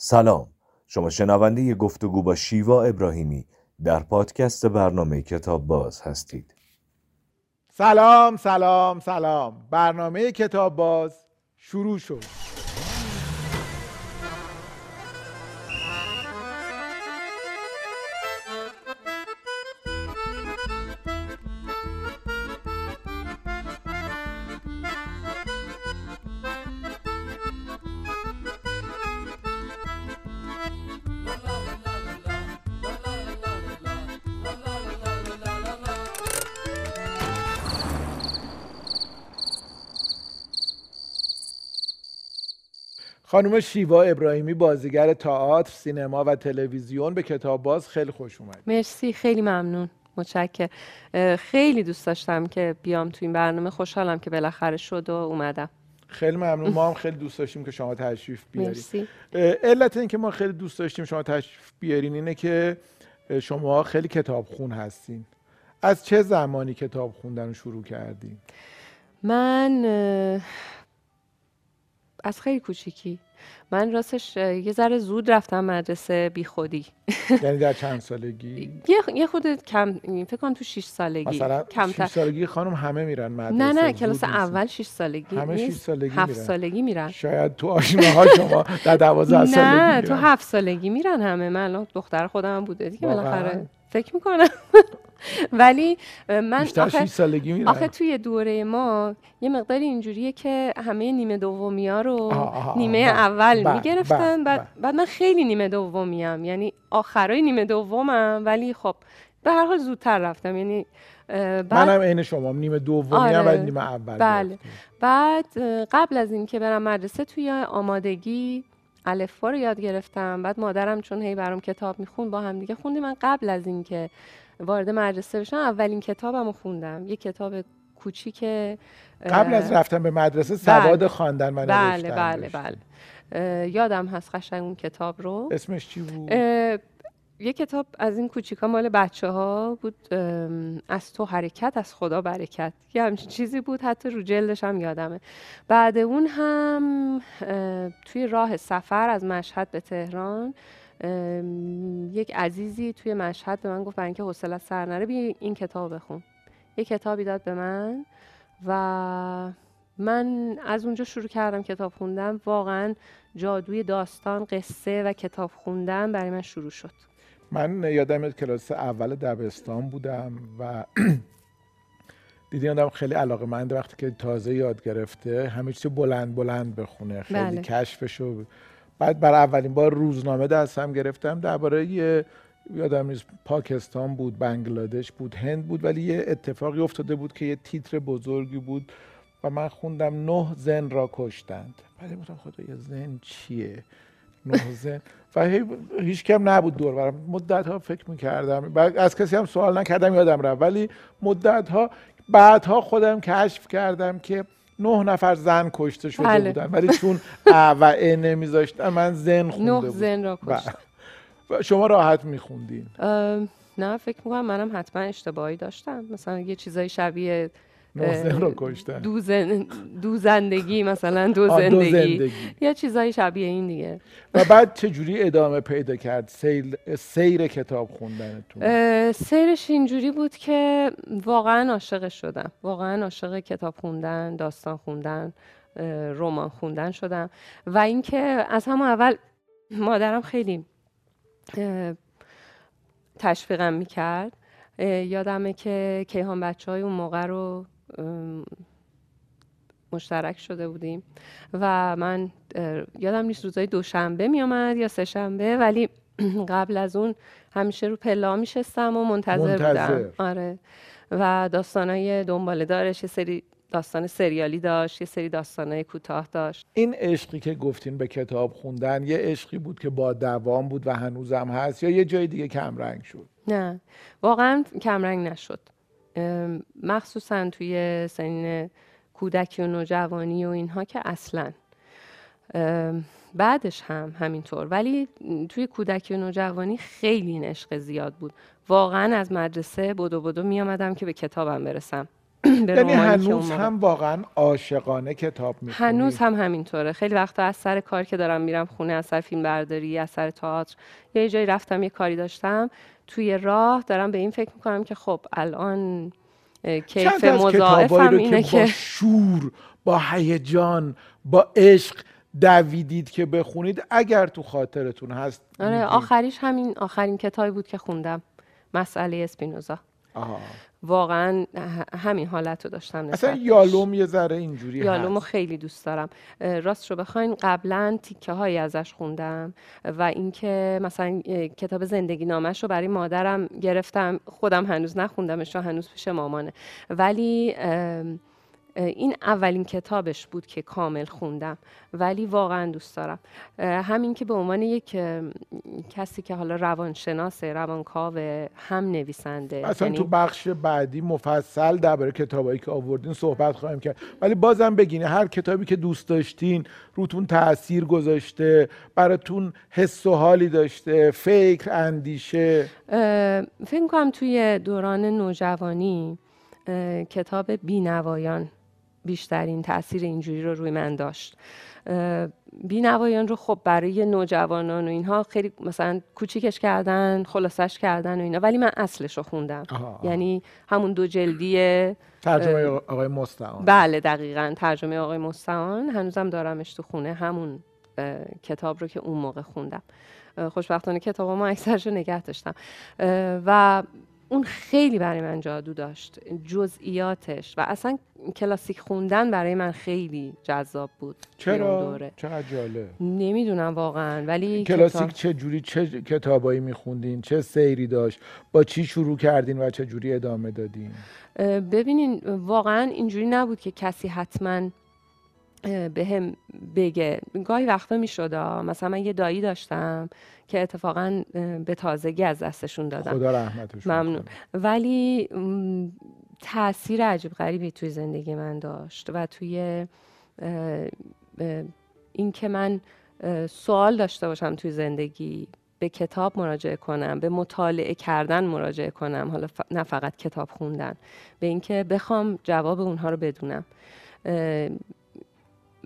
سلام. شما شنونده گفتگو با شیوا ابراهیمی در پادکست برنامه کتاب باز هستید. سلام سلام سلام. برنامه کتاب باز شروع شد. خانم شیوا ابراهیمی بازیگر تئاتر، سینما و تلویزیون به کتاب باز خیلی خوش اومد. مرسی خیلی ممنون. متشکر خیلی دوست داشتم که بیام تو این برنامه. خوشحالم که بالاخره شد و اومدم. خیلی ممنون. ما هم خیلی دوست داشتیم که شما تشریف بیارید. مرسی. علت این که ما خیلی دوست داشتیم شما تشریف بیارین اینه که شما خیلی کتاب خون هستین. از چه زمانی کتاب خوندن رو شروع کردین؟ من از خیلی کوچیکی من راستش یه ذره زود رفتم مدرسه بی خودی یعنی در چند سالگی یه خود کم فکر کنم تو 6 سالگی مثلا کمتر شیش سالگی خانم همه میرن مدرسه نه نه کلاس. اول 6 سالگی همه شیش نیست. سالگی هفت میرن. سالگی میرن شاید تو آشناها شما در دوازده سالگی نه تو میرن. هفت سالگی میرن همه من الان دختر خودم بوده دیگه؟ بالاخره فکر می‌کنم ولی من آخه سالگی میرن آخه توی دوره ما یه مقداری اینجوریه که همه نیمه دومی ها رو. نیمه بله، اول بله، می‌گرفتن بله، بعد. بعد من خیلی نیمه دومیم یعنی آخرای نیمه دومم ولی خب به هر حال زودتر رفتم یعنی بعد منم عین شما نیمه دومی هم آره. ولی نیمه اول بله. بعد قبل از اینکه برم مدرسه توی آمادگی الفبا رو یاد گرفتم بعد مادرم چون هی برام کتاب میخون با هم دیگه خوندیم من قبل از اینکه وارد مدرسه بشم اولین کتابم رو خوندم. یه کتاب کوچیک قبل از رفتن به مدرسه سواد خواندن من بله بله. بله. اه، یادم هست قشنگ اون کتاب رو. اسمش چی بود؟ یه کتاب از این کوچیکا مال بچه ها بود از تو حرکت از خدا برکت. یه همچین چیزی بود حتی رو جلدش هم یادمه. بعد اون هم توی راه سفر از مشهد به تهران. یک عزیزی توی مشهد به من گفت برای اینکه حوصله سر نره بیا این کتاب بخون. یه کتابی داد به من و من از اونجا شروع کردم کتاب خوندن. واقعا جادوی داستان قصه و کتاب خوندن برای من شروع شد. من یادم میاد کلاس اول دبستان بودم و دیدی آدم خیلی علاقه منده وقتی که تازه یاد گرفته همه چیز بلند بلند بخونه. خیلی بله. کشفشو بعد برای اولین بار روزنامه دستم گرفتم. درباره یه یادم نیست پاکستان بود بنگلادش بود هند بود ولی یه اتفاقی افتاده بود که یه تیتر بزرگی بود و من خوندم نه زن را کشتند. بعد گفتم خدایا زن چیه؟ نه زن. و هی- هیچ کم نبود دور برم. مدت ها فکر می‌کردم. و از کسی هم سوال نکردم یادم رفت. ولی مدت ها بعدها خودم کشف کردم که نه نفر زن کشته شده بله. بودن. ولی چون ا و ا نمیذاشتن من زن خونده نه زن را بله. کشت و شما راحت میخوندین. نه فکر می‌کنم منم حتما اشتباهی داشتم. مثلا یه چیزای شبیه را کشتن. دو, زن... دو زندگی مثلا دو آه، دو زندگی. زندگی. یا چیزای شبیه این دیگه. و بعد چجوری ادامه پیدا کرد؟ سیل... سیر کتاب خوندنتون. سیرش اینجوری بود که واقعا عاشقش شدم. واقعا عاشق کتاب خوندن داستان خوندن رمان خوندن شدم. و اینکه از همون اول مادرم خیلی تشویقم می‌کرد. یادمه که کیهان بچه های اون موقع رو مشترک شده بودیم. و من یادم نیست روزای دوشنبه میامد یا سه شنبه ولی قبل از اون همیشه رو پلا میشستم و منتظر, منتظر. بودم آره. و داستانای دنباله دارش یه سری داستان سریالی داشت یه سری داستانای کوتاه داشت. این عشقی که گفتین به کتاب خوندن یه عشقی بود که با دوام بود و هنوزم هست یا یه جای دیگه کمرنگ شد؟ نه. واقعا کمرنگ نشد. مخصوصا توی سنین کودکی و نوجوانی و اینها که اصلا. بعدش هم همینطور. ولی توی کودکی و نوجوانی خیلی این عشق زیاد بود. واقعا از مدرسه بدو بدو می آمدم که به کتابم برسم. یعنی هنوز هم واقعا عاشقانه کتاب می‌خونی؟ هنوز هم همینطوره. خیلی وقتا از سر کار که دارم میرم خونه از سر فیلم برداری از سر تئاتر یا یه جایی رفتم یه کاری داشتم. توی راه دارم به این فکر می‌کنم که خب الان کیف مضاعفم اینه که با شور با هیجان با عشق دویدید که بخونید اگر تو خاطرتون هست آره. آخریش همین آخرین کتابی بود که خوندم مسئله اسپینوزا آها. واقعا همین حالت رو داشتم اصلا. یالوم یه ذره اینجوری یالومو هست خیلی دوست دارم راست رو بخواین قبلا تیکه هایی ازش خوندم و اینکه مثلا کتاب زندگی نامش رو برای مادرم گرفتم خودم هنوز نخوندمش هنوز پیش مامانه ولی این اولین کتابش بود که کامل خوندم ولی واقعا دوست دارم. همین که به عنوان یک کسی که حالا روانشناسه روانکاو هم نویسنده اصلا یعنی تو بخش بعدی مفصل درباره کتابایی که آوردین صحبت خواهیم کرد. ولی بازم بگین هر کتابی که دوست داشتین روتون تاثیر گذاشته براتون حس و حالی داشته فکر اندیشه؟ فکر کنم توی دوران نوجوانی کتاب بینوایان بیشترین تاثیر اینجوری رو روی من داشت. بینوایان رو خب برای نوجوانان و اینها خیلی مثلا کوچیکش کردن خلاصش کردن و اینا ولی من اصلش رو خوندم. آها، آها. یعنی همون دو جلدی ترجمه آقای مستعان. بله دقیقا ترجمه آقای مستعان. هنوزم دارمش تو خونه همون کتاب رو که اون موقع خوندم. خوشبختانه کتاب ما اکثرش رو نگه داشتم. و اون خیلی برای من جادو داشت جزئیاتش. و اصلا کلاسیک خوندن برای من خیلی جذاب بود چرا؟ دوره. چقدر جالب. نمی‌دونم واقعا ولی کلاسیک کتاب- چه جوری چه کتابایی میخوندین؟ چه سیری داشت؟ با چی شروع کردین و چه جوری ادامه دادین؟ ببینین واقعا اینجوری نبود که کسی حتما به هم بگه. گاهی وقتا می مثلا من یه دایی داشتم که اتفاقا به تازگی از دستشون دادم. خدا رحمتش ممنون. ولی م، تاثیر عجیب غریبی توی زندگی من داشت و توی اه، اینکه من سوال داشته باشم توی زندگی به کتاب مراجعه کنم به مطالعه کردن مراجعه کنم حالا ف- نه فقط کتاب خوندن. به اینکه بخوام جواب اونها رو بدونم.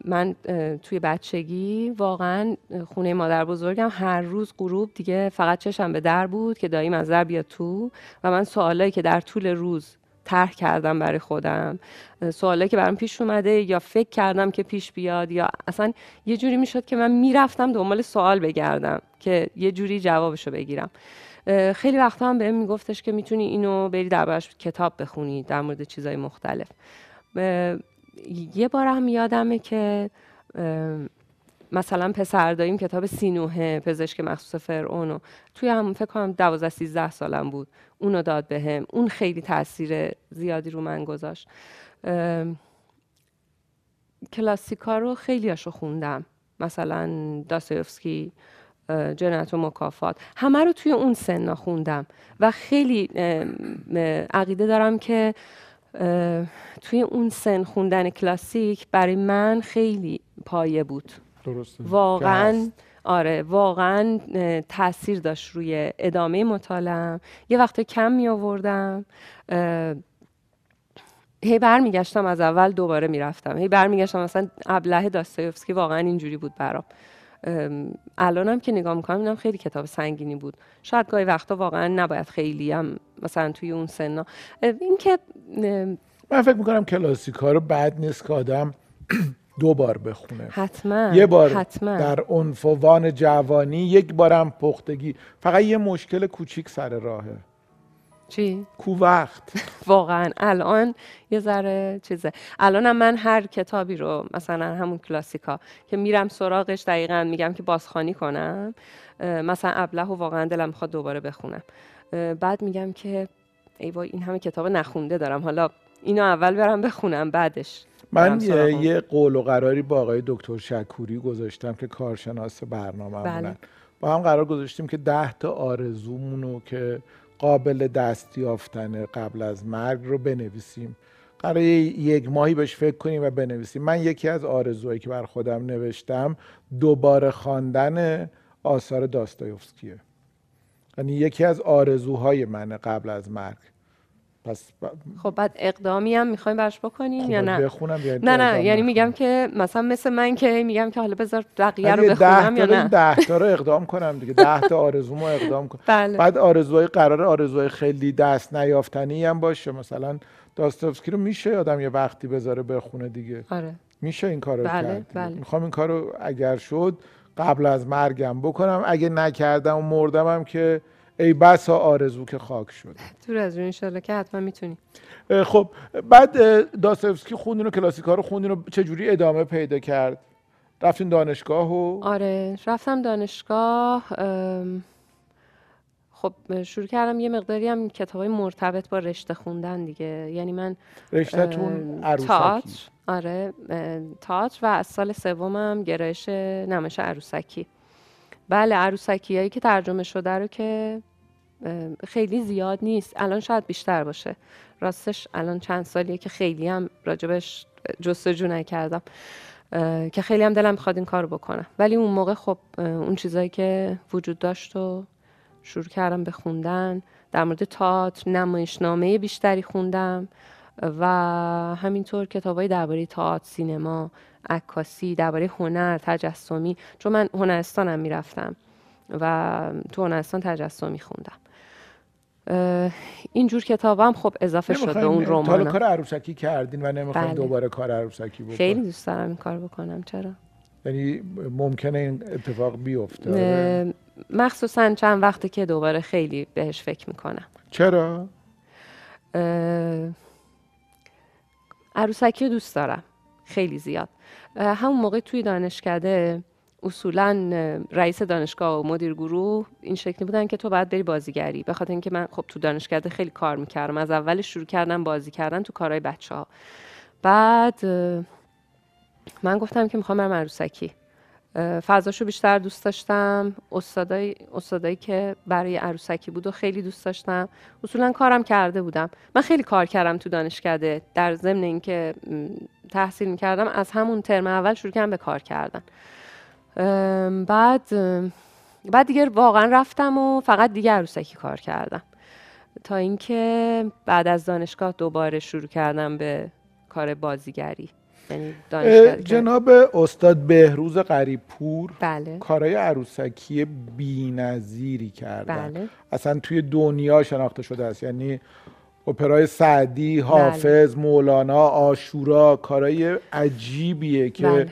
من توی بچگی واقعا خونه مادر بزرگم هر روز غروب دیگه فقط چشم به در بود که داییم از در بیاد تو و من سوالایی که در طول روز طرح کردم برای خودم سوالایی که برام پیش اومده یا فکر کردم که پیش بیاد یا اصلا یه جوری می‌شد که من می‌رفتم دنبال سوال بگردم که یه جوری جوابشو بگیرم. خیلی وقتا هم بهم میگفتش که می‌تونی اینو بری دربارش کتاب بخونی در مورد چیزای مختلف. یه بار هم یادمه که مثلا پسر داییم کتاب سینوه پزشک مخصوص فرعونو توی هم فکر کنم 12 13 سالم بود. اونو داد بهم. اون خیلی تاثیر زیادی رو من گذاشت. کلاسیکا رو خیلیاشو خوندم. مثلا داستایوفسکی جنایت و مکافات. همه رو توی اون سنا خوندم. و خیلی عقیده دارم که توی اون سن خوندن کلاسیک برای من خیلی پایه بود. درسته. واقعا. آره واقعا تاثیر داشت روی ادامه مطالعم. یه وقت کم می آوردم هی برمیگشتم از اول دوباره می‌رفتم. هی برمیگشتم مثلا ابله داستایوفسکی واقعا اینجوری بود برام. ام، الانم که نگاه می‌کنم اینم خیلی کتاب سنگینی بود. شاید گاهی وقتا واقعا نباید خیلی هم مثلا توی اون سنا این که من فکر می‌کنم کلاسیکا رو بد نیست که آدم دو بار بخونه. حتما یه بار حتما. در عنفوان جوانی یک بارم پختگی. فقط یه مشکل کوچیک سر راهه. چی؟ کو وقت واقعا. الان یه ذره چیزه. الانم من هر کتابی رو مثلا همون کلاسیکا که میرم سراغش دقیقا میگم که بازخوانی کنم مثلا ابله و واقعا دلم می‌خواد دوباره بخونم. بعد میگم که ای وای این همه کتاب نخونده دارم. حالا اینو اول برم بخونم بعدش من یه. یه قول و قراری با آقای دکتر شکوری گذاشتم که کارشناس برنامه بله. با هم قرار گذاشتیم که ده تا آرزومونو که قابل دستیافتنه قبل از مرگ رو بنویسیم. قرار یک ماهی بهش فکر کنیم و بنویسیم. من یکی از آرزوهایی که بر خودم نوشتم دوباره خواندن آثار داستایوفسکیه. یعنی یکی از آرزوهای منه قبل از مرگ. پس ب... خب بعد اقدامی هم می‌خوایم براش بکنیم خب یا نه؟ بخونم یا نه نه یعنی؟ میگم که مثلا مثل من که میگم که حالا بذار بقیه رو بخونم یا نه؟ ده تا رو اقدام کنم دیگه. ده تا آرزومو اقدام کنم بله. بعد آرزوهای قرار آرزوهای خیلی دست نیافتنی هم باشه. مثلا داستوفسکی رو میشه آدم یه وقتی بذاره بخونه دیگه. آره. میشه این کارو بله، کرد. بله. می‌خوام این کارو اگر شد قبل از مرگم بکنم. اگه نکردم و مردمم که ای بسا آرزو که خاک شد دور از اون انشالله که حتما می‌تونی. خب بعد اه، داستوفسکی خوندین و کلاسیکا رو خوندین و چجوری ادامه پیدا کرد؟ رفتین دانشگاه و؟ آره رفتم دانشگاه خب شروع کردم یه مقداری هم کتابای مرتبط با رشته خوندن دیگه. یعنی من رشتهتون عروسکی؟ آره تئاتر و از سال سومم گرایش نمایش عروسکی. بله عروسکی هایی که ترجمه شده رو که خیلی زیاد نیست. الان شاید بیشتر باشه. راستش الان چند سالیه که خیلی هم راجبش جستجو نکردم. که خیلی هم دلم می‌خواد این کارو بکنم. ولی اون موقع خب اون چیزایی که وجود داشت و شروع کردم به خوندن در مورد تئاتر نمایشنامه بیشتری خوندم. و همینطور کتابای درباره تئاتر سینما عکاسی درباره هنر تجسمی چون من هنرستانم می‌رفتم و تو هنرستان تجسمی خوندم. اینجور کتابم خب اضافه شد به اون تا حالا رمان کار عروسکی کردین و نمی‌خواین بله. دوباره کار عروسکی بکنین خیلی دوست دارم این کار بکنم. چرا؟ یعنی ممکنه این اتفاق بیفته. مخصوصا چند وقته که دوباره خیلی بهش فکر می‌کنم. چرا؟ عروسکی رو دوست دارم. خیلی زیاد. همون موقع توی دانشکده اصولا رئیس دانشگاه و مدیر گروه این شکلی بودن که تو باید بری بازیگری. به خاطر اینکه من خب تو دانشکده خیلی کار می‌کردم. از اولش شروع کردم بازی کردن تو کارهای بچه ها بعد من گفتم که می‌خوام برم عروسکی. فضاشو بیشتر دوست داشتم. استادای استادایی که برای عروسکی بود و خیلی دوست داشتم. اصولا کارم کرده بودم. من خیلی کار کردم تو دانشکده. در ضمن اینکه تحصیل می‌کردم از همون ترم اول شروع کردم به کار کردن. بعد بعد دیگه واقعا رفتم و فقط دیگه عروسکی کار کردم. تا اینکه بعد از دانشگاه دوباره شروع کردم به کار بازیگری. یعنی جناب استاد بهروز قریب پور بله. کارهای عروسکی بی‌نظیری کردن. بله. اصلا توی دنیا شناخته شده است. یعنی اپرای سعدی حافظ مولانا آشورا کارهای عجیبیه که بله.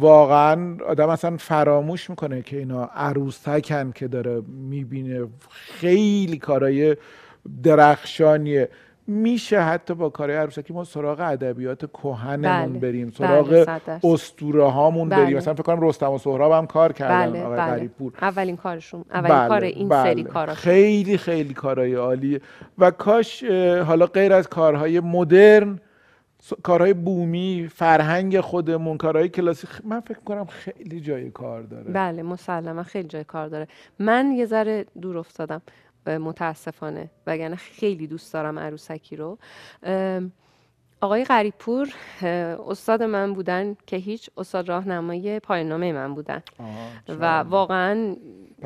واقعا آدم اصلا فراموش می‌کنه که اینا عروسکن که داره می‌بینه. خیلی کارهای درخشانیه. میشه حتی با کارهای عروسکی ما سراغ ادبیات کهنمون بله. بریم بله، سراغ درصد. اسطوره هامون بله. بریم مثلا فکر کنم رستم و سهراب هم کار کردن بله آقای بله. غریبپور اولین کارشون اولین کار این سری کارا خیلی خیلی کارهای عالیه. و کاش حالا غیر از کارهای مدرن کارهای بومی فرهنگ خودمون کارهای کلاسیک من فکر کنم خیلی جای کار داره. بله مسلما خیلی جای کار داره. من یه ذره دور افتادم. متاسفانه وگرنه خیلی دوست دارم عروسکی رو. آقای غریبپور استاد من بودن که هیچ استاد راهنمای پایان‌نامه من بودن. و واقعا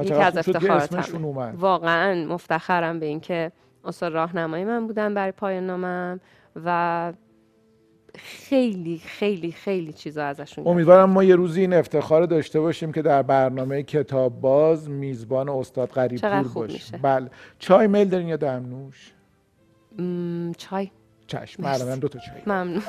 یکی از افتخاراتم واقعا مفتخرم به اینکه استاد راهنمای من بودن برای پایان نامم و خیلی خیلی خیلی چیزا ازشون امیدوارم ما یه روزی این افتخار داشته باشیم که در برنامه کتاب باز میزبان استاد غریب پور باشیم. بله. چای میل دارین یا دمنوش م، چای. چشم. مرسی. من دو تا چای. ممنون.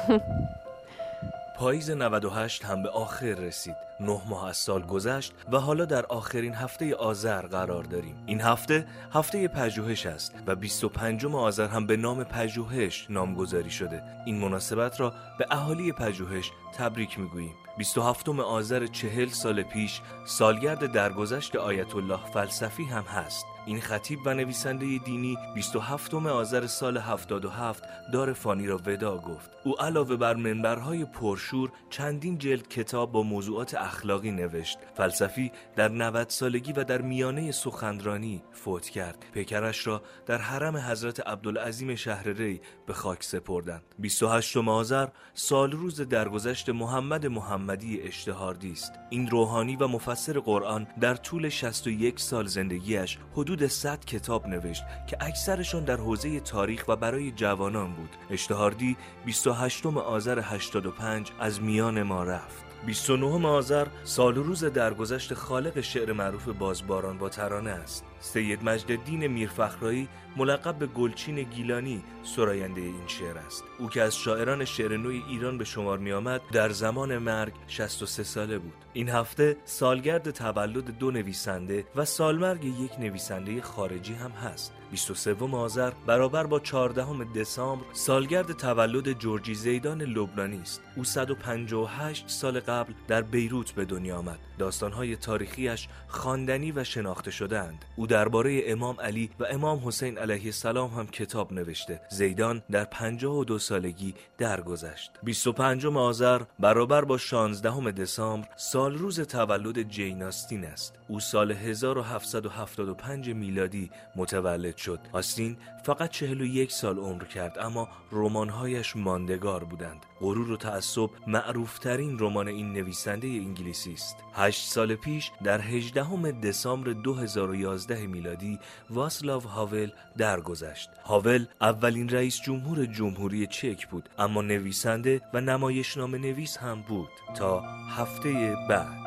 پاییز 98 هم به آخر رسید. نه ماه از سال گذشت و حالا در آخرین هفته آذر قرار داریم. این هفته هفته پژوهش است و 25 آذر هم به نام پژوهش نامگذاری شده. این مناسبت را به اهالی پژوهش تبریک می‌گوییم. 27 آذر چهل سال پیش سالگرد درگذشت آیت الله فلسفی هم هست. این خطیب و نویسنده دینی 27 آذر سال 77 دار فانی را ودا گفت. او علاوه بر منبرهای پرشور چندین جلد کتاب با موضوعات اخلاقی نوشت. فلسفی در 90 سالگی و در میانه سخنرانی فوت کرد. پیکرش را در حرم حضرت عبدالعظیم شهر ری به خاک سپردند. 28 آذر سال روز درگذشت محمد محمدی اشتهاردی است. این روحانی و مفسر قرآن در طول 61 سال زندگیش حدود حدود 100 کتاب نوشت که اکثرشان در حوزه تاریخ و برای جوانان بود. اشتهاردی 28 آذر 85 از میان ما رفت. 29 آذر سال روز درگذشت خالق شعر معروف بازباران با ترانه است. سید مجد میرفخرایی ملقب به گلچین گیلانی سراینده این شعر است. او که از شاعران شعر نوی ایران به شمار می آمد در زمان مرگ 63 ساله بود. این هفته سالگرد تولد دو نویسنده و سالمرگ یک نویسنده خارجی هم هست. 23 آذر برابر با 14 دسامبر سالگرد تولد جورجی زیدان لبنانی است. او 158 سال قبل در بیروت به دنیا آمد. داستانهای تاریخیش خواندنی و شناخته شدهاند. او درباره امام علی و امام حسین علیه السلام هم کتاب نوشته. زیدان در 52 سالگی درگذشت. 25 آذر برابر با 16 دسامبر سال روز تولد جین آستین است. او سال 1775 میلادی متولد شد. آستین فقط 41 سال عمر کرد اما رمانهایش ماندگار بودند. غرور و تعصب معروفترین رمان این نویسنده انگلیسی است. هشت سال پیش در 18 دسامبر 2011 میلادی واسلاو هاول درگذشت. هاول اولین رئیس جمهور جمهوری چک بود اما نویسنده و نمایشنامه نویس هم بود تا هفته بعد.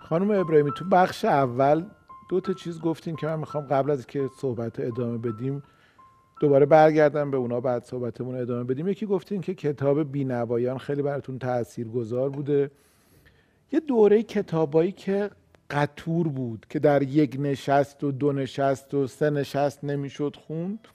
خانم ابراهیمی تو بخش اول دو تا چیز گفتین که من می‌خوام قبل از که صحبت ادامه بدیم دوباره برگردم به اونا بعد صحبتمون ادامه بدیم. یکی گفتین که کتاب بینوایان خیلی براتون تأثیر گذار بوده. یه دوره کتابایی که قطور بود که در یک نشست و دو نشست و سه نشست نمی‌شد خوند.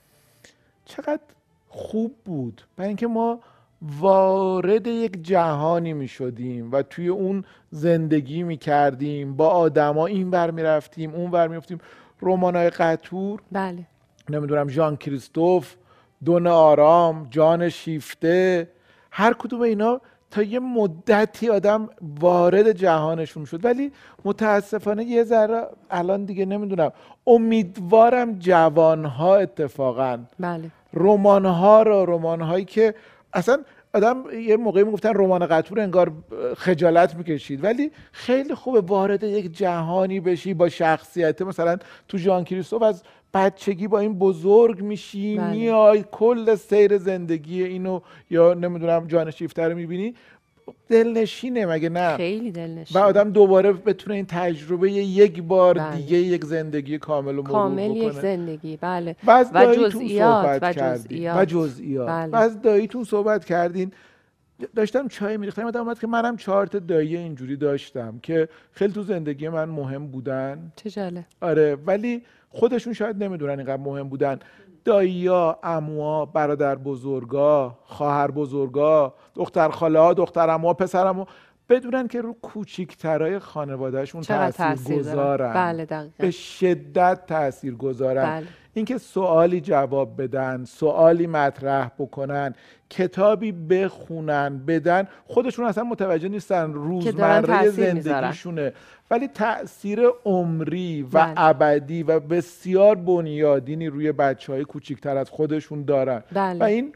چقدر خوب بود. برای اینکه ما وارد یک جهانی می شدیم و توی اون زندگی می کردیم با آدما این ور می رفتیم اون ور می رفتیم های قطور بله. نمی‌دونم ژان کریستوف دون آرام جان شیفته هر کدوم اینا تا یه مدتی آدم وارد جهانشون شد. ولی متاسفانه یه ذره الان دیگه نمی‌دونم. امیدوارم جوانها اتفاقا بله. رمانها رو رمانهایی که اصلا آدم یه موقعی می‌گفتن رمان قطور انگار خجالت می‌کشید. ولی خیلی خوبه وارد یک جهانی بشی با شخصیت. مثلا تو جان کریستوف از بچگی با این بزرگ میشی بله. میای کل سیر زندگی اینو یا نمی‌دونم جان شیفته رو می‌بینی. دلنشینه مگه نه؟ خیلی دلنشینه. و آدم دوباره بتونه این تجربه یک بار بله. دیگه یک زندگی کامل و کامل یک زندگی. بله. و از و جزئیات و جزئیات و جزئیات. بله. از داییتون صحبت کردین. داشتم چای میریختم یادم اومد که منم چهار تا دایی اینجوری داشتم که خیلی تو زندگی من مهم بودن. چه جاله آره ولی خودشون شاید نمی‌دونن اینقدر مهم بودن. داییا، اموا، برادر بزرگا، خواهر بزرگا، دختر خاله ها، دختر اموا، پسر اموا بدونن که رو کوچیکترای خانوادهشون تاثیر گذارن بله به شدت تاثیر گذارن بله. اینکه سوالی جواب بدن سوالی مطرح بکنن کتابی بخونن بدن خودشون اصلا متوجه نیستن روزمره زندگیشونه ولی تاثیر عمری و بله. ابدی و بسیار بنیادینی روی بچه های کوچیکتر از خودشون دارن بله. و این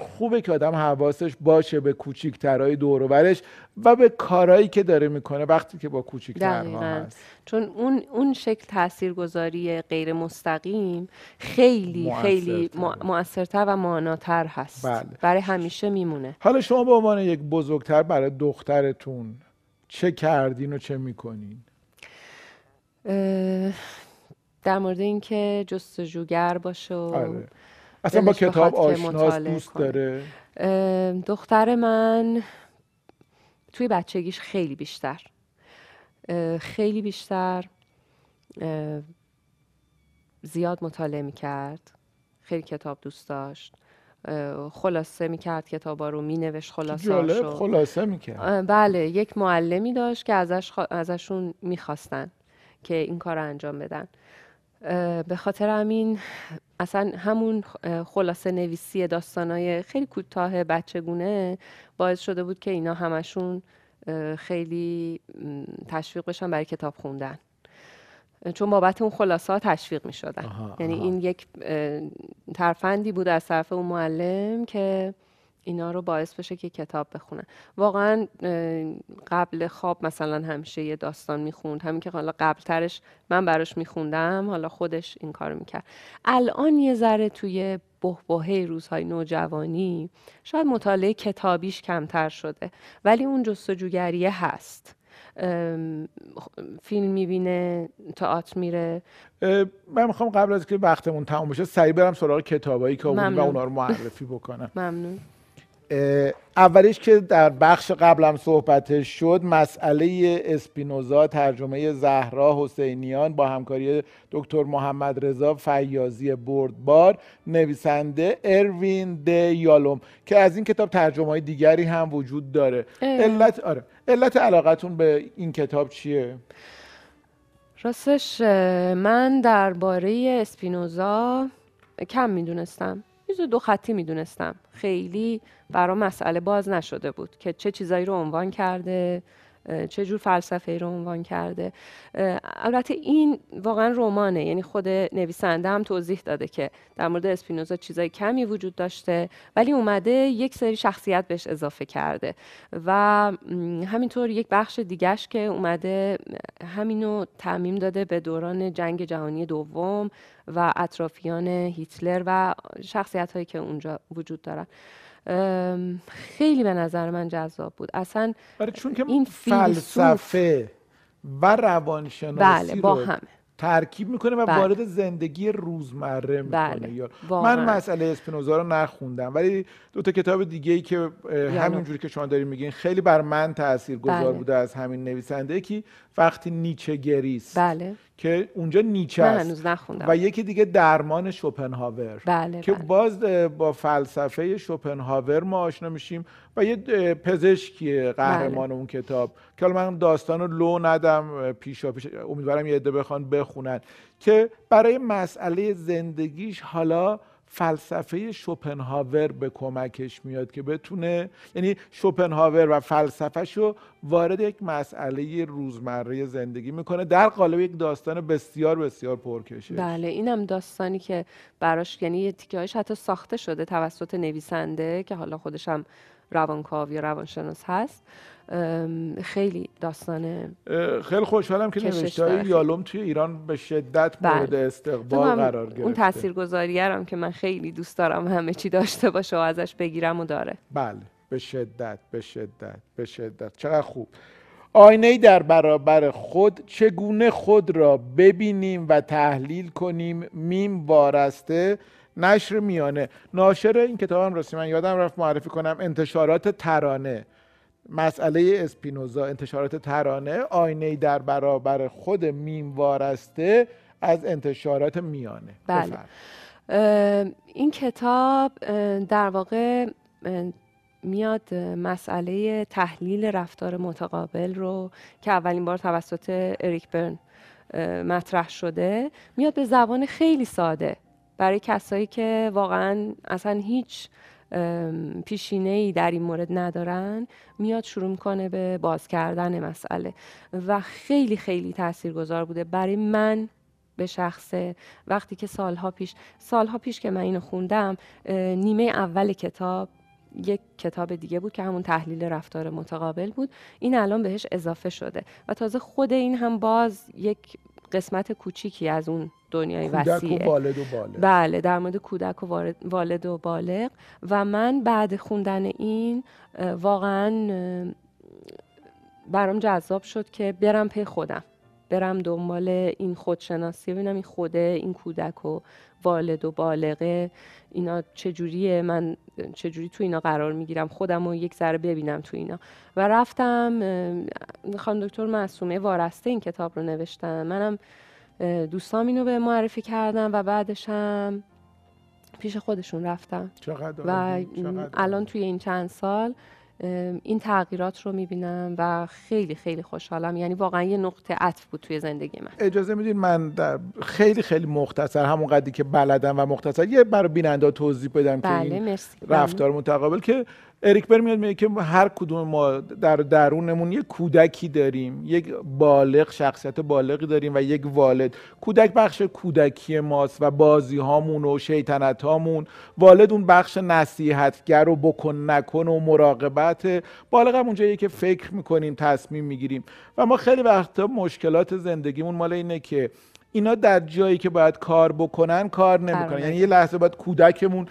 خوبه که آدم حواسش باشه به کوچیکترهای دوروبرش و به کارهایی که داره می‌کنه وقتی که با کوچیکترها هست. چون اون اون شکل تاثیرگذاری غیر مستقیم خیلی خیلی موثرتر و ماناتر هست. بله. برای همیشه میمونه. حالا شما به عنوان یک بزرگتر برای دخترتون چه کردین و چه می‌کنین؟ در مورد اینکه جستجوگر باشه و آره. اصلا با کتاب آشناس دوست داره. دختر من توی بچگیش خیلی بیشتر. خیلی بیشتر زیاد مطالعه می‌کرد. خیلی کتاب دوست داشت. خلاصه می‌کرد کتابا رو مینوشت خلاصه خلاصه می‌کرد. بله یک معلمی داشت که ازش ازشون می‌خواستن که این کار رو انجام بدن. به خاطر همین اصلا همون خلاصه نویسی داستانای خیلی کوتاه بچگونه باعث شده بود که اینا همشون خیلی تشویق بشن برای کتاب خوندن. چون بابت اون خلاصه ها تشویق می شدن یعنی این یک ترفندی بود از طرف اون معلم که اینا رو باعث بشه که کتاب بخونن واقعا قبل خواب مثلا همیشه یه داستان می‌خوند. همین که حالا قبل ترش من براش میخوندم حالا خودش این کارو می‌کرد. الان یه ذره توی بهبهه روزهای نوجوانی شاید مطالعه کتابیش کمتر شده. ولی اون جستجوگریه هست. فیلم می‌بینه تئاتر میره. من می‌خوام قبل از که وقتمون تموم بشه سریع برم سراغ کتابایی که و اونا رو معرفی بکنم. ممنون. اولیش که در بخش قبلم صحبتش شد مسئله اسپینوزا ترجمه زهرا حسینیان با همکاری دکتر محمد رضا فیازی بردبار نویسنده اروین د یالوم که از این کتاب ترجمه های دیگری هم وجود داره. علت آره. علت علاقتون به این کتاب چیه؟ راستش من درباره اسپینوزا کم می‌دونستم. چیز دو خطی می‌دونستم. خیلی برام مسئله باز نشده بود که چه چیزایی رو عنوان کرده چه جور فلسفه رو عنوان کرده. البته این واقعا رمانه یعنی خود نویسنده هم توضیح داده که در مورد اسپینوزا چیزای کمی وجود داشته ولی اومده یک سری شخصیت بهش اضافه کرده. و همینطور یک بخش دیگهش که اومده همینو تعمیم داده به دوران جنگ جهانی دوم و اطرافیان هیتلر و شخصیت هایی که اونجا وجود دارن. خیلی به نظر من جذاب بود. اصلا آره، چون که این فلسفه و روانشناسی بله با همه. ترکیب می‌کنه و بله. وارد زندگی روزمره می‌کنه بله. من مسئله اسپینوزا رو نخوندم ولی دو تا کتاب دیگه ای که همینجوری که شما دارین میگین خیلی بر من تاثیر گذار بله. بوده از همین نویسنده که وقتی نیچه گریست بله. که اونجا نیچه است و یکی دیگه درمان شوپنهاور بله، که باز با فلسفه شوپنهاور ما آشنا میشیم و یه پزشکی قهرمان اون کتاب که حالا من داستان رو لو ندم پیشا پیش امیدوارم یه عده بخوان بخونن که برای مسئله زندگیش حالا فلسفه شوپنهاور به کمکش میاد که بتونه یعنی شوپنهاور و فلسفهش رو وارد یک مسئله روزمره زندگی می‌کنه. در قالب یک داستان بسیار بسیار پرکشه. بله اینم داستانی که براش یعنی یه حتی ساخته شده توسط نویسنده که حالا خودش هم روانکاو یا روانشناس هست. خیلی داستان خیلی خوشحالم که نوشته یالوم توی ایران به شدت بله. مورد استقبال قرار گرفته اون تاثیرگذاری هم که من خیلی دوست دارم همه چی داشته باشه و ازش بگیرم و داره. بله. به شدت به شدت به شدت. چقدر خوب. آینه در برابر خود چگونه خود را ببینیم و تحلیل کنیم؟ میم وارسته. نشر میانه. ناشر این کتاب هم راستی من یادم رفت معرفی کنم انتشارات ترانه. مسئله اسپینوزا انتشارات ترانه آینه در برابر خود میم وارسته از انتشارات میانه. بله. این کتاب در واقع میاد مسئله تحلیل رفتار متقابل رو که اولین بار توسط اریک برن مطرح شده میاد به زبان خیلی ساده. برای کسایی که واقعا اصلا هیچ پیشینه ای در این مورد ندارن میاد شروع می‌کنه به باز کردن مسئله و خیلی خیلی تاثیرگذار بوده برای من به شخصه وقتی که سالها پیش سالها پیش که من اینو خوندم نیمه اول کتاب یک کتاب دیگه بود که همون تحلیل رفتار متقابل بود. این الان بهش اضافه شده و تازه خود این هم باز یک قسمت کوچیکی از اون دنیای وسیعه و والد و بالغ. بله در مورد کودک و والد و بالغ. و من بعد خوندن این واقعا برام جذاب شد که برم پی خودم. برم دنبال این خودشناسی. ببینم این خوده این کودک و والد و بالغه اینا چجوریه؟ من چجوری تو اینا قرار می‌گیرم؟ خودم رو یک ذره ببینم تو اینا. و رفتم خانم دکتر معصومه وارسته این کتاب رو نوشتم. منم دوستام اینو به معرفی کردم و بعدش هم پیش خودشون رفتم چقدر و الان توی این چند سال این تغییرات رو می‌بینم و خیلی خیلی خوشحالم. یعنی واقعا یه نقطه عطف بود توی زندگی من. اجازه میدین من در خیلی خیلی مختصر همون قدری که بلدم و مختصر یه برای بیننده توضیح بدم بله که این مرسی. رفتار متقابل که اریک بر میاد میگه که هر کدوم ما در درونمون یک کودکی داریم یک بالغ شخصیت بالغی داریم و یک والد. کودک بخش کودکی ماست و بازی هامون و شیطنت هامون والد اون بخش نصیحتگر و بکن نکن و مراقبت. بالغ هم اونجایی که فکر می‌کنیم تصمیم می‌گیریم. و ما خیلی وقتا مشکلات زندگیمون مال اینه که اینا در جایی که باید کار بکنن کار نمی‌کنن. یعنی یه لحظه باید کودکمون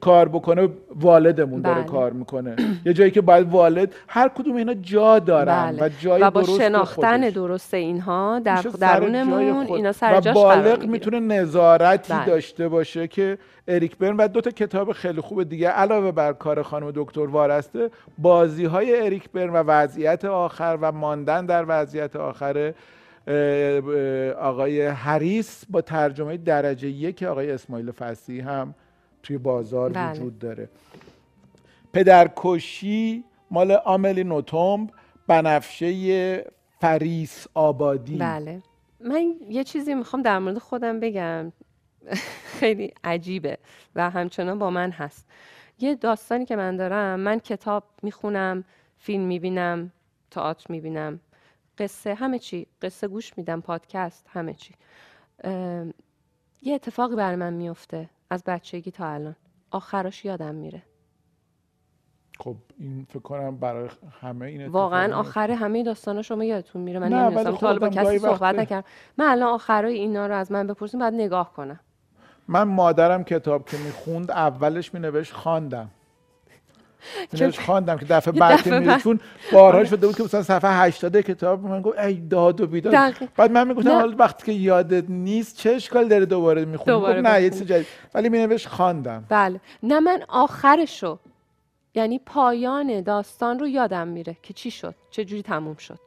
کار بکنه والدمون داره بله. کار می‌کنه. یه جایی که باید والد هر کدوم اینا جا دارن بله. و جای و با شناختن درست اینها در درونمون اینا سر و بالغ می‌تونه نظارتی بله. داشته باشه که اریک برن. و دو تا کتاب خیلی خوب دیگه علاوه بر کار خانم دکتر وارسته بازی های اریک برن و وضعیت آخر و ماندن در وضعیت آخره. آقای هریس با ترجمه درجه یک آقای اسماعیل فسی هم توی بازار بله. وجود داره. پدرکشی مال آملی نوتومب بنفشه فریس آبادی. بله. من یه چیزی می‌خوام در مورد خودم بگم. خیلی عجیبه و همچنان با من هست. یه داستانی که من دارم من کتاب می‌خونم فیلم می‌بینم تئاتر می‌بینم. قصه همه چی. قصه گوش میدم پادکست همه چی. یه اتفاقی بر من میفته از بچگی تا الان. آخرش یادم میره. خب این فکر کنم برای همه این واقعا آخر همه داستانا شما یادتون میره. من نمی‌دونم تا با کسی صحبت نکردم. من الان آخرای اینا رو از من بپرسیم بعد نگاه کنم. من مادرم کتاب که می‌خوند اولش مینوشت خواندم. اینش خواندم که دفعه بعد که میره چون بارها. شده بود که مثلا صفحه 80 کتاب من گفت ای داد و بیداد. بعد من می‌گفتم حالا وقتی که یادت نیست چه اشکال داره دوباره می‌خونی؟ نه یه چیز جدید. ولی مینوشت خواندم. بله. نه من آخرشو یعنی پایان داستان رو یادم میره که چی شد چه جوری تموم شد.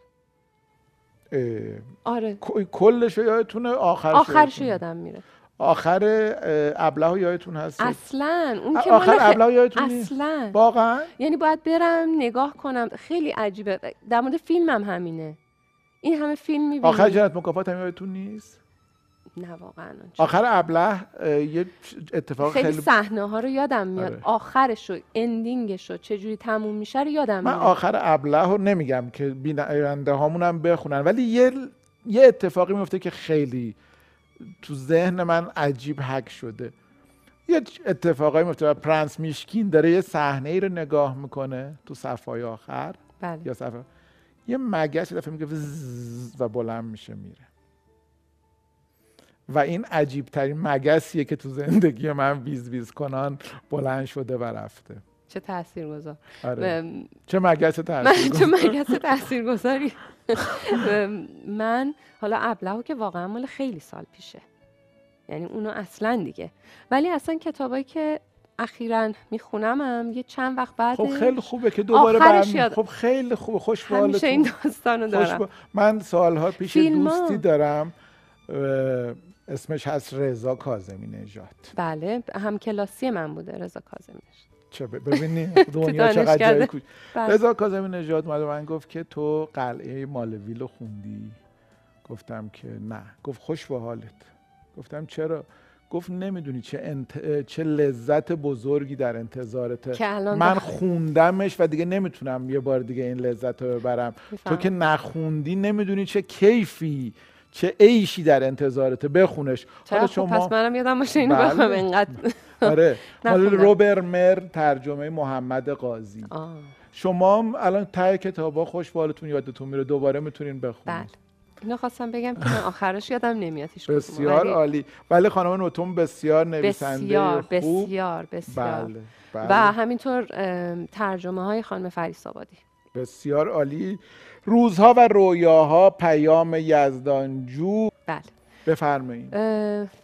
آره. کلش یادتونه آخرش آخرش یادم میره. آخر ابله یادتون هست؟ اصلا اون که آخر ابله یادتون اصلا. واقعا؟ یعنی باید برم نگاه کنم. خیلی عجیبه. در مورد فیلمم هم همینه. این همه فیلم می‌بینیم آخر جنت مکافات هم یادتون نیست؟ نه واقعا. آخر ابله یه اتفاق خیلی, خیلی صحنه ها رو یادم میاد. آره. آخرش رو اندینگش رو چجوری تموم میشه رو یادم من میاد. آخر ابله رو نمیگم که بیننده هامون بخونن ولی یه یه اتفاقی میفته که خیلی تو ذهن من عجیب حک شده. یه اتفاقایی میفته پرنس میشکین داره یه صحنه ای رو نگاه می‌کنه تو صفحه آخر. بله. یا صفحه یه مگس دفعه میگه و بلند میشه میره. و این عجیب ترین مگسیه که تو زندگی من ویز ویز کنان بلند شده و رفته. چه تاثیر گذار آره. چه مگس تاثیر چه مگس تاثیر گذاری من حالا ابلهو که واقعا مال خیلی سال پیشه. یعنی اونو اصلا دیگه. ولی اصلا کتابایی که اخیرا می‌خونم هم یه چند وقت بعد خب خیلی خوبه که دوباره برم خب خیلی خوبه. خوش همیشه این داستانو دارم. من سالها پیش دوستی دارم. اسمش هست رضا کاظمی نژاد. بله هم کلاسی من بوده رضا کاظمی نژاد. چه ببینی؟ دنیا چقدر جای کوچ بله. رضا کاظمی نژاد اومد من گفت که تو قلعه مالویل خوندی؟ گفتم که نه. گفت خوش به حالت. گفتم چرا؟ گفت نمی‌دونی چه, انت... چه لذت بزرگی در انتظارته. من خوندمش و دیگه نمی‌تونم یه بار دیگه این لذت رو ببرم. تو که نخوندی نمی‌دونی چه کیفی چه عیشی در انتظارته. بخونش. حالا شما پس منم یادم باشه اینو بله. بخونم اینقدر آره. حالا روبر مر ترجمه محمد قاضی. شما الان ته کتابا خوش بالتون یادتون میره. دوباره می‌تونین بخونید بله. اینو خواستم بگم که من آخرش یادم نمیاد بسیار عالی. ولی خانم نوتون بسیار نویسنده بسیار خوب. بسیار بسیار. بله. بله. و همینطور ترجمه های خانم فریس آبادی. بسیار عالی. روزها و رویاها پیام یزدانجو. بله. بفرمایید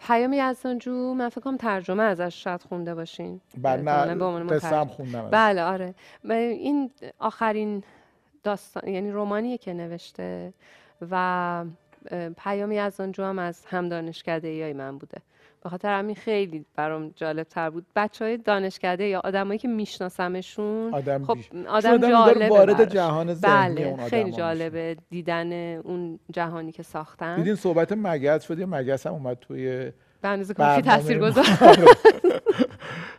پیام یزدانجو من فکر کنم ترجمه ازش شاید خونده باشین. بله نه خوندم بله آره. این آخرین داستان یعنی رومانیه که نوشته و پیام یزدانجو هم از هم ای من بوده. به خاطر همین خیلی برام جالب تر بود بچه های دانشکده یا آدمایی که میشناسمشون آدم خب آدم آدم جالبه وارد. جهان بله اون آدما خیلی. جالبه دیدن اون جهانی که ساختن دیدین صحبت مگس شد یه مگس هم اومد توی به اندازه کافی برنامه تاثیر ما. گذار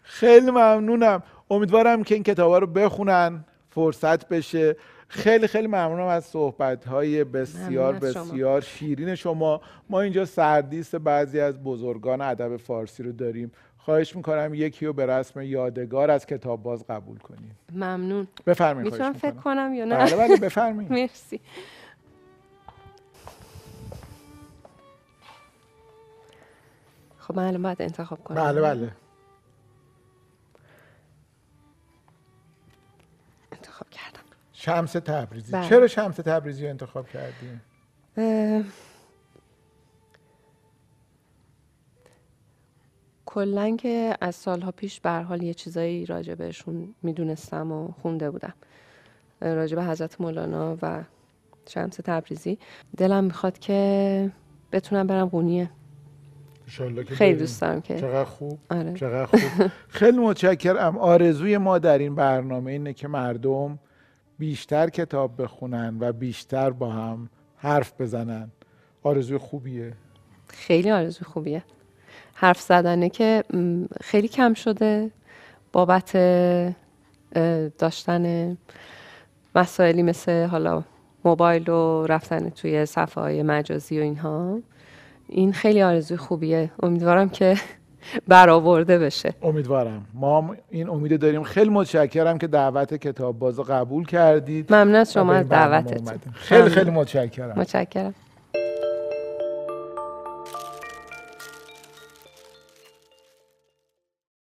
خیلی ممنونم امیدوارم که این کتابا رو بخونن فرصت بشه خیلی خیلی ممنونم از صحبت های بسیار. بسیار شیرین شما. ما اینجا سردیس بعضی از بزرگان ادب فارسی رو داریم. خواهش می‌کنم یکی رو به رسم یادگار از کتاب باز قبول کنیم ممنون. بفرمایید می‌تونم فکر کنم یا نه؟ بله بله بفرمایید. مرسی. خب من الان باید انتخاب کنم. بله بله. شمس تبریزی. بله. چرا شمس تبریزی رو انتخاب کردیم کلا که از سالها پیش به حال یه چیزایی راجع بهشون می‌دونستم و خونده بودم. راجع به حضرت مولانا و شمس تبریزی. دلم می‌خواد که بتونم برم قونیه که خیلی. دوست دارم که. چقدر خوب. آره. چقدر خوب. خیلی متشکرم. آرزوی ما در این برنامه اینه که مردم بیشتر کتاب بخونن و بیشتر با هم حرف بزنن. آرزوی خوبیه. خیلی آرزوی خوبیه. حرف زدنه که خیلی کم شده بابت داشتن مسائلی مثل حالا موبایل و رفتن توی صفحه های مجازی و اینها. این خیلی آرزوی خوبیه. امیدوارم که برآورده بشه. امیدوارم. ما این امید داریم. خیلی متشکرم که دعوت کتاب باز قبول کردید. ممنون شما از دعوتتون. خیلی. خیلی متشکرم. متشکرم.